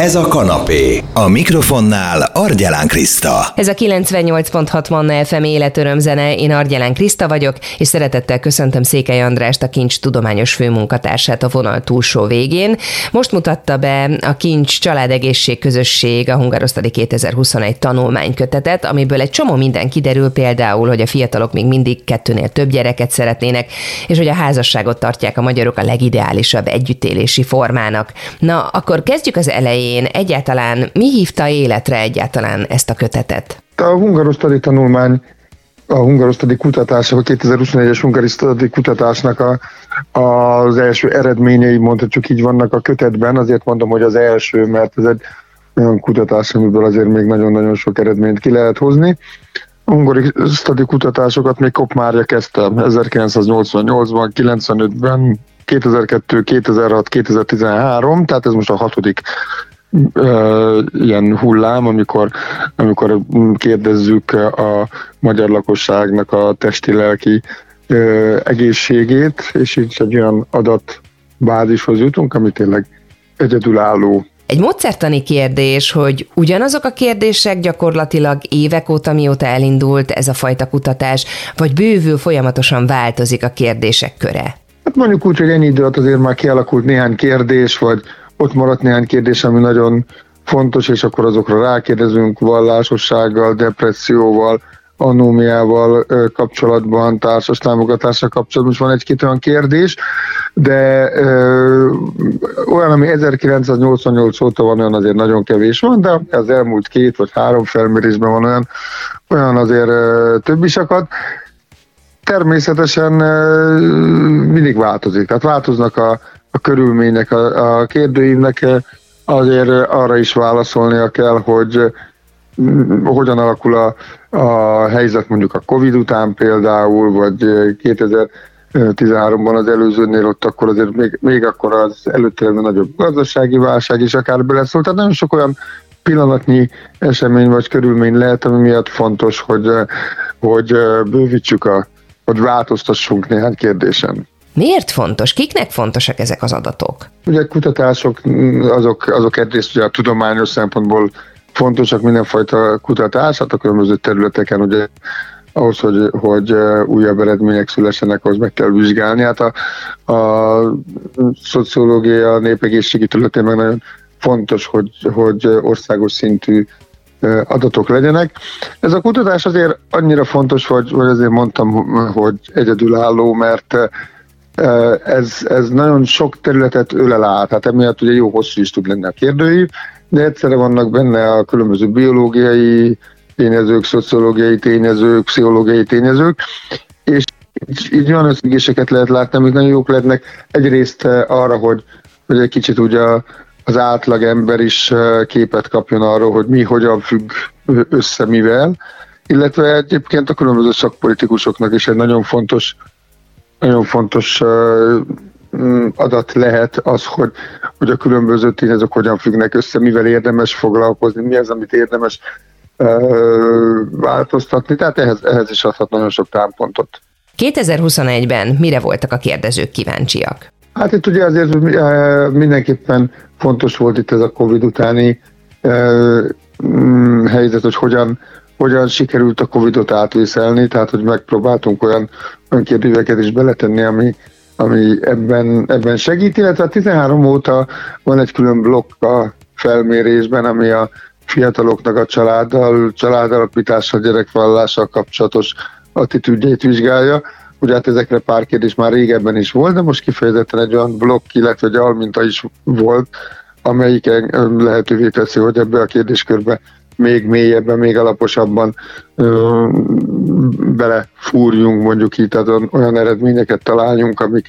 Ez a kanapé. A mikrofonnál Argyelán Kriszta. Ez a 98.6 Manna FM életörömzene, én Argyelán Kriszta vagyok, és szeretettel köszöntöm Székely Andrást, a Kincs tudományos főmunkatársát a vonal túlsó végén. Most mutatta be a Kincs Családegészség Közösség a Hungarosztali 2021 tanulmánykötetet, amiből egy csomó minden kiderül, például, hogy a fiatalok még mindig kettőnél több gyereket szeretnének, és hogy a házasságot tartják a magyarok a legideálisabb együttélési formának. Na, akkor kezdjük az elején elején egyáltalán mi hívta életre egyáltalán ezt a kötetet? A hungarosztali tanulmány a hungarosztadi kutatás, a 2021-es hungarosztadi kutatásnak a, az első eredményei, mondhatjuk így vannak a kötetben, azért mondom, hogy az első, mert ez egy olyan kutatás, amiből azért még nagyon-nagyon sok eredményt ki lehet hozni. A hungarosztadi kutatásokat még Kopmárja kezdte 1988-ban, 95-ben, 2002, 2006, 2013, tehát ez most a hatodik ilyen hullám, amikor, amikor kérdezzük a magyar lakosságnak a testi-lelki egészségét, és így egy olyan adatbázishoz jutunk, ami tényleg egyedülálló egy módszertani kérdés, hogy ugyanazok a kérdések gyakorlatilag évek óta, mióta elindult ez a fajta kutatás, vagy bővül folyamatosan változik a kérdések köre? Hát mondjuk úgy, hogy ennyi idő alatt azért már kialakult néhány kérdés, vagy ott maradt néhány kérdés, ami nagyon fontos, és akkor azokra rákérdezünk vallásossággal, depresszióval, anómiával kapcsolatban, társas támogatással kapcsolatban is van egy-két olyan kérdés, de ö, olyan, ami 1988 óta van, olyan azért nagyon kevés van, de az elmúlt két vagy három felmérésben van olyan, olyan azért ö, több is akad. Természetesen ö, mindig változik, tehát változnak a, a körülmények, a, a kérdőívnek azért arra is válaszolnia kell, hogy mm, hogyan alakul a, a helyzet mondjuk a Covid után például, vagy 2013-ban az előzőnél ott akkor azért még, még akkor az előtte nagyobb gazdasági válság is akár beleszólt. Tehát nagyon sok olyan pillanatnyi esemény vagy körülmény lehet, ami miatt fontos, hogy, hogy bővítsük a, hogy változtassunk néhány kérdésen. Miért fontos? Kiknek fontosak ezek az adatok? Ugye kutatások, azok, azok egyrészt ugye a tudományos szempontból fontosak mindenfajta kutatás, hát a különböző területeken ugye ahhoz, hogy, hogy újabb eredmények szülessenek, ahhoz meg kell vizsgálni. Hát a, a szociológia, a népegészségi területén meg nagyon fontos, hogy, hogy országos szintű adatok legyenek. Ez a kutatás azért annyira fontos, hogy, hogy azért mondtam, hogy egyedülálló, mert ez, ez nagyon sok területet ölel át, hát emiatt ugye jó hosszú is tud lenni a kérdőív, de egyszerre vannak benne a különböző biológiai tényezők, szociológiai tényezők, pszichológiai tényezők, és így olyan összegéseket lehet látni, amik nagyon jók lehetnek. Egyrészt arra, hogy, hogy egy kicsit ugye az átlag ember is képet kapjon arról, hogy mi hogyan függ össze mivel, illetve egyébként a különböző szakpolitikusoknak is egy nagyon fontos nagyon fontos adat lehet az, hogy, hogy a különböző tényezők hogyan függnek össze, mivel érdemes foglalkozni, mi az, amit érdemes változtatni, tehát ehhez, ehhez is adhat nagyon sok támpontot. 2021-ben mire voltak a kérdezők kíváncsiak? Hát itt ugye azért mindenképpen fontos volt itt ez a Covid utáni helyzet, hogy hogyan hogyan sikerült a Covid-ot átvészelni, tehát hogy megpróbáltunk olyan, kérdőveket is beletenni, ami, ami ebben, ebben segít, illetve a 13 óta van egy külön blokk a felmérésben, ami a fiataloknak a családdal, családalapítással, gyerekvállalással kapcsolatos attitűdjét vizsgálja. Ugye hát ezekre pár kérdés már régebben is volt, de most kifejezetten egy olyan blokk, illetve egy alminta is volt, amelyik lehetővé teszi, hogy ebbe a kérdéskörbe még mélyebben, még alaposabban ö, belefúrjunk, mondjuk így, tehát olyan eredményeket találjunk, amik,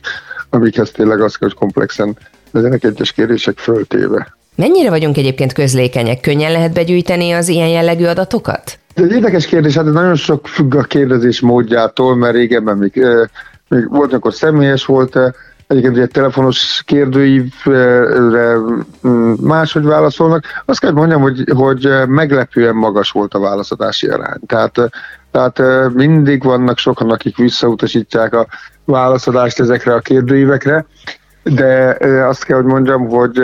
amikhez tényleg az, hogy komplexen legyenek egyes kérdések föltéve. Mennyire vagyunk egyébként közlékenyek? Könnyen lehet begyűjteni az ilyen jellegű adatokat? Ez egy érdekes kérdés, hát nagyon sok függ a kérdezés módjától, mert régebben még, még volt, amikor személyes volt, Egyébként egy telefonos kérdőívre mm, máshogy válaszolnak. Azt kell mondjam, hogy, hogy meglepően magas volt a válaszadási arány. Tehát, tehát mindig vannak sokan, akik visszautasítják a válaszadást ezekre a kérdőívekre, de azt kell, hogy mondjam, hogy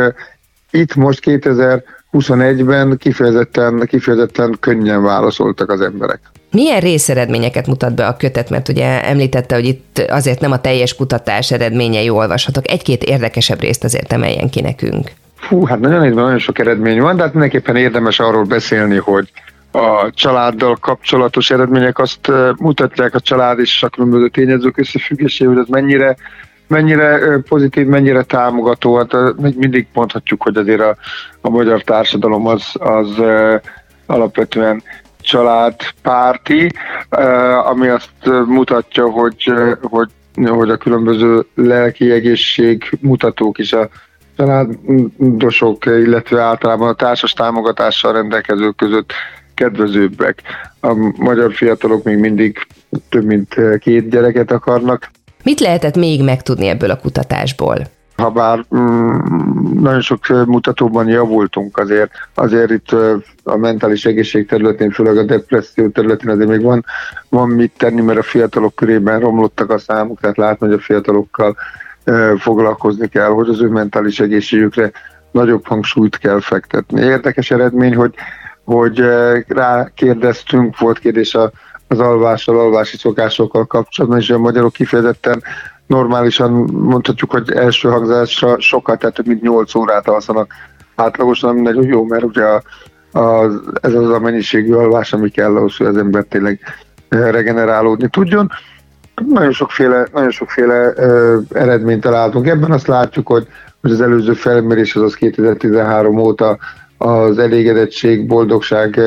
itt most 2021-ben kifejezetten, kifejezetten könnyen válaszoltak az emberek. Milyen részeredményeket mutat be a kötet, mert ugye említette, hogy itt azért nem a teljes kutatás eredményei olvashatok. Egy-két érdekesebb részt azért emeljen ki nekünk. Fú, hát nagyon, nagyon sok eredmény van, de hát mindenképpen érdemes arról beszélni, hogy a családdal kapcsolatos eredmények azt mutatják a család és a különböző tényezők összefüggésével, hogy ez mennyire mennyire pozitív, mennyire támogató, hát mindig mondhatjuk, hogy azért a, a magyar társadalom az, az alapvetően családpárti, ami azt mutatja, hogy, hogy, hogy a különböző lelki egészség mutatók is a családosok, illetve általában a társas támogatással rendelkezők között kedvezőbbek. A magyar fiatalok még mindig több mint két gyereket akarnak. Mit lehetett még megtudni ebből a kutatásból? Habár mm, nagyon sok mutatóban javultunk azért, azért itt a mentális egészség területén, főleg a depresszió területén azért még van, van mit tenni, mert a fiatalok körében romlottak a számok, tehát látni, hogy a fiatalokkal foglalkozni kell, hogy az ő mentális egészségükre nagyobb hangsúlyt kell fektetni. Érdekes eredmény, hogy, hogy rákérdeztünk, volt kérdés a, az alvással, alvási szokásokkal kapcsolatban, és a magyarok kifejezetten normálisan mondhatjuk, hogy első hangzásra sokat, tehát több mint 8 órát alszanak átlagosan, ami nagyon jó, mert ugye a, a, ez az a mennyiségű alvás, ami kell ahhoz, hogy az ember tényleg regenerálódni tudjon nagyon sokféle, nagyon sokféle ö, eredményt találtunk. Ebben azt látjuk, hogy, hogy az előző felmérés az, az 2013 óta az elégedettség, boldogság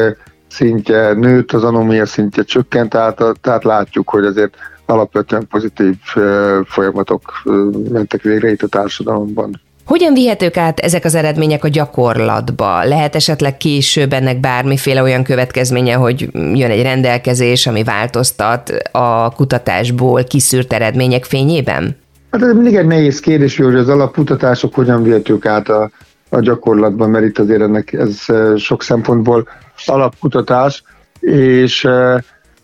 szintje nőtt, az anomia szintje csökkent, tehát, tehát látjuk, hogy azért alapvetően pozitív folyamatok mentek végre itt a társadalomban. Hogyan vihetők át ezek az eredmények a gyakorlatba? Lehet esetleg később ennek bármiféle olyan következménye, hogy jön egy rendelkezés, ami változtat a kutatásból kiszűrt eredmények fényében? Hát ez mindig egy nehéz kérdés, hogy az alapkutatások hogyan vihetők át a, a gyakorlatban, mert itt azért ennek ez sok szempontból alapkutatás, és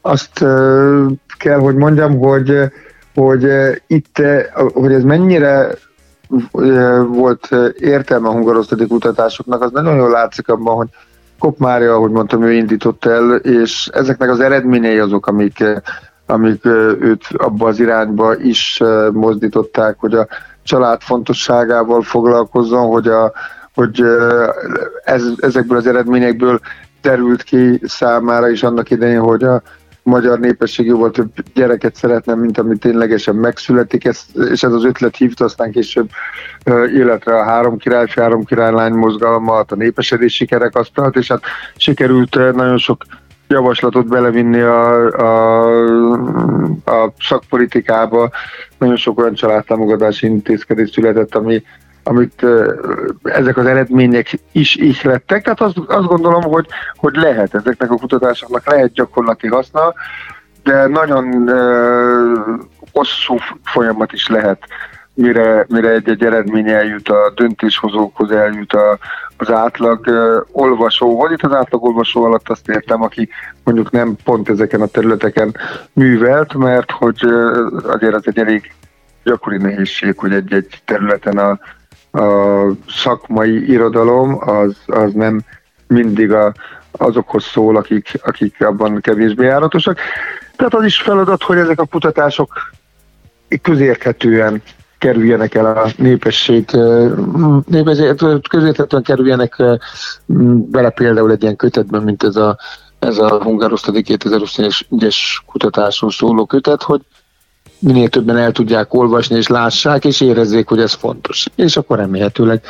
azt kell, hogy mondjam, hogy, hogy itt, hogy ez mennyire volt értelme a hungarosztati kutatásoknak, az nagyon jól látszik abban, hogy Kop Mária, ahogy mondtam, ő indított el, és ezeknek az eredményei azok, amik, amik őt abba az irányba is mozdították, hogy a család fontosságával foglalkozzon, hogy, a, hogy ez, ezekből az eredményekből terült ki számára is annak idején, hogy a magyar népesség jóval több gyereket szeretne, mint ami ténylegesen megszületik, ez, és ez az ötlet hívta aztán később életre a három király, három királylány mozgalmat, a népesedési kerekasztalt, és hát sikerült nagyon sok javaslatot belevinni a, a, a szakpolitikába. Nagyon sok olyan családtámogatási intézkedés született, ami amit ezek az eredmények is ihlettek. Tehát azt, azt gondolom, hogy, hogy lehet ezeknek a kutatásoknak lehet gyakorlati haszna, de nagyon hosszú folyamat is lehet, mire, mire egy-egy eredmény eljut a döntéshozókhoz, eljut a, az átlag uh, olvasóhoz. Itt az átlag olvasó alatt azt értem, aki mondjuk nem pont ezeken a területeken művelt, mert hogy azért az egy elég gyakori nehézség, hogy egy-egy területen a, a szakmai irodalom az, az nem mindig a, azokhoz szól, akik, akik abban kevésbé járatosak. Tehát az is feladat, hogy ezek a kutatások közérthetően kerüljenek el a népesség, közérthetően kerüljenek bele például egy ilyen kötetben, mint ez a, ez a Hungárosztadi 2021-es kutatásról szóló kötet, hogy minél többen el tudják olvasni és lássák, és érezzék, hogy ez fontos. És akkor remélhetőleg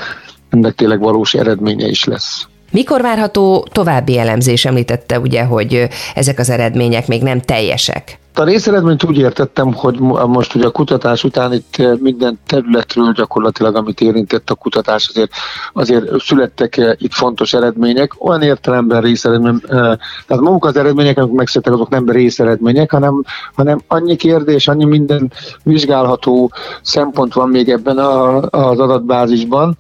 ennek tényleg valós eredménye is lesz. Mikor várható további elemzés? Említette ugye, hogy ezek az eredmények még nem teljesek. A részeredményt úgy értettem, hogy most ugye a kutatás után itt eh, minden területről gyakorlatilag, amit érintett a kutatás, azért, azért születtek eh, itt fontos eredmények. Olyan értelemben részeredmény, eh, tehát maguk az eredmények, amik megszülettek, azok nem részeredmények, hanem, hanem annyi kérdés, annyi minden vizsgálható szempont van még ebben a, az adatbázisban,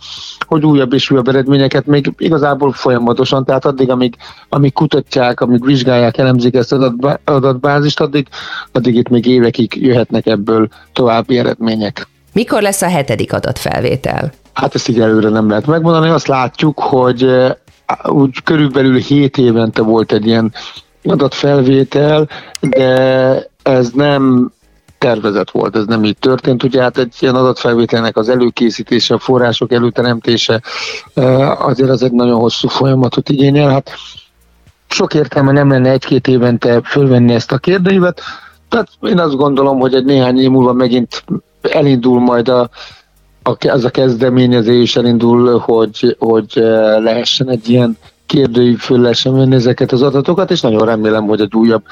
hogy újabb és újabb eredményeket még igazából folyamatosan, tehát addig, amíg, amíg kutatják, amíg vizsgálják, elemzik ezt az adatbázist, addig addig itt még évekig jöhetnek ebből további eredmények. Mikor lesz a hetedik adatfelvétel? Hát ezt így előre nem lehet megmondani. Azt látjuk, hogy úgy körülbelül 7 évente volt egy ilyen adatfelvétel, de ez nem tervezet volt, ez nem így történt. Ugye hát egy ilyen adatfelvételnek az előkészítése, a források előteremtése azért az egy nagyon hosszú folyamatot igényel. Hát sok értelme nem lenne egy-két évente fölvenni ezt a kérdőívet, tehát én azt gondolom, hogy egy néhány év múlva megint elindul majd a, a, az a kezdeményezés elindul, hogy, hogy lehessen egy ilyen kérdői föl lehessen venni ezeket az adatokat, és nagyon remélem, hogy egy újabb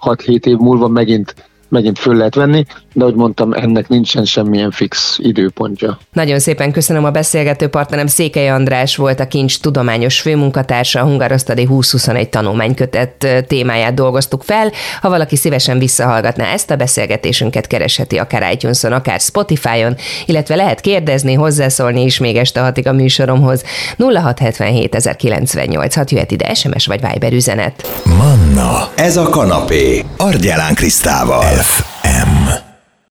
6-7 év múlva megint megint föl lehet venni, de ahogy mondtam, ennek nincsen semmilyen fix időpontja. Nagyon szépen köszönöm a beszélgető partnerem Székely András volt a Kincs tudományos főmunkatársa, a Hungarosztadi 2021 tanulmánykötet témáját dolgoztuk fel. Ha valaki szívesen visszahallgatná ezt a beszélgetésünket, keresheti akár itunes akár Spotify-on, illetve lehet kérdezni, hozzászólni is még este hatig a műsoromhoz. 0677 1098 6 jöhet ide SMS vagy Viber üzenet. Manna, ez a kanapé, Argyelán Krisztával. FM.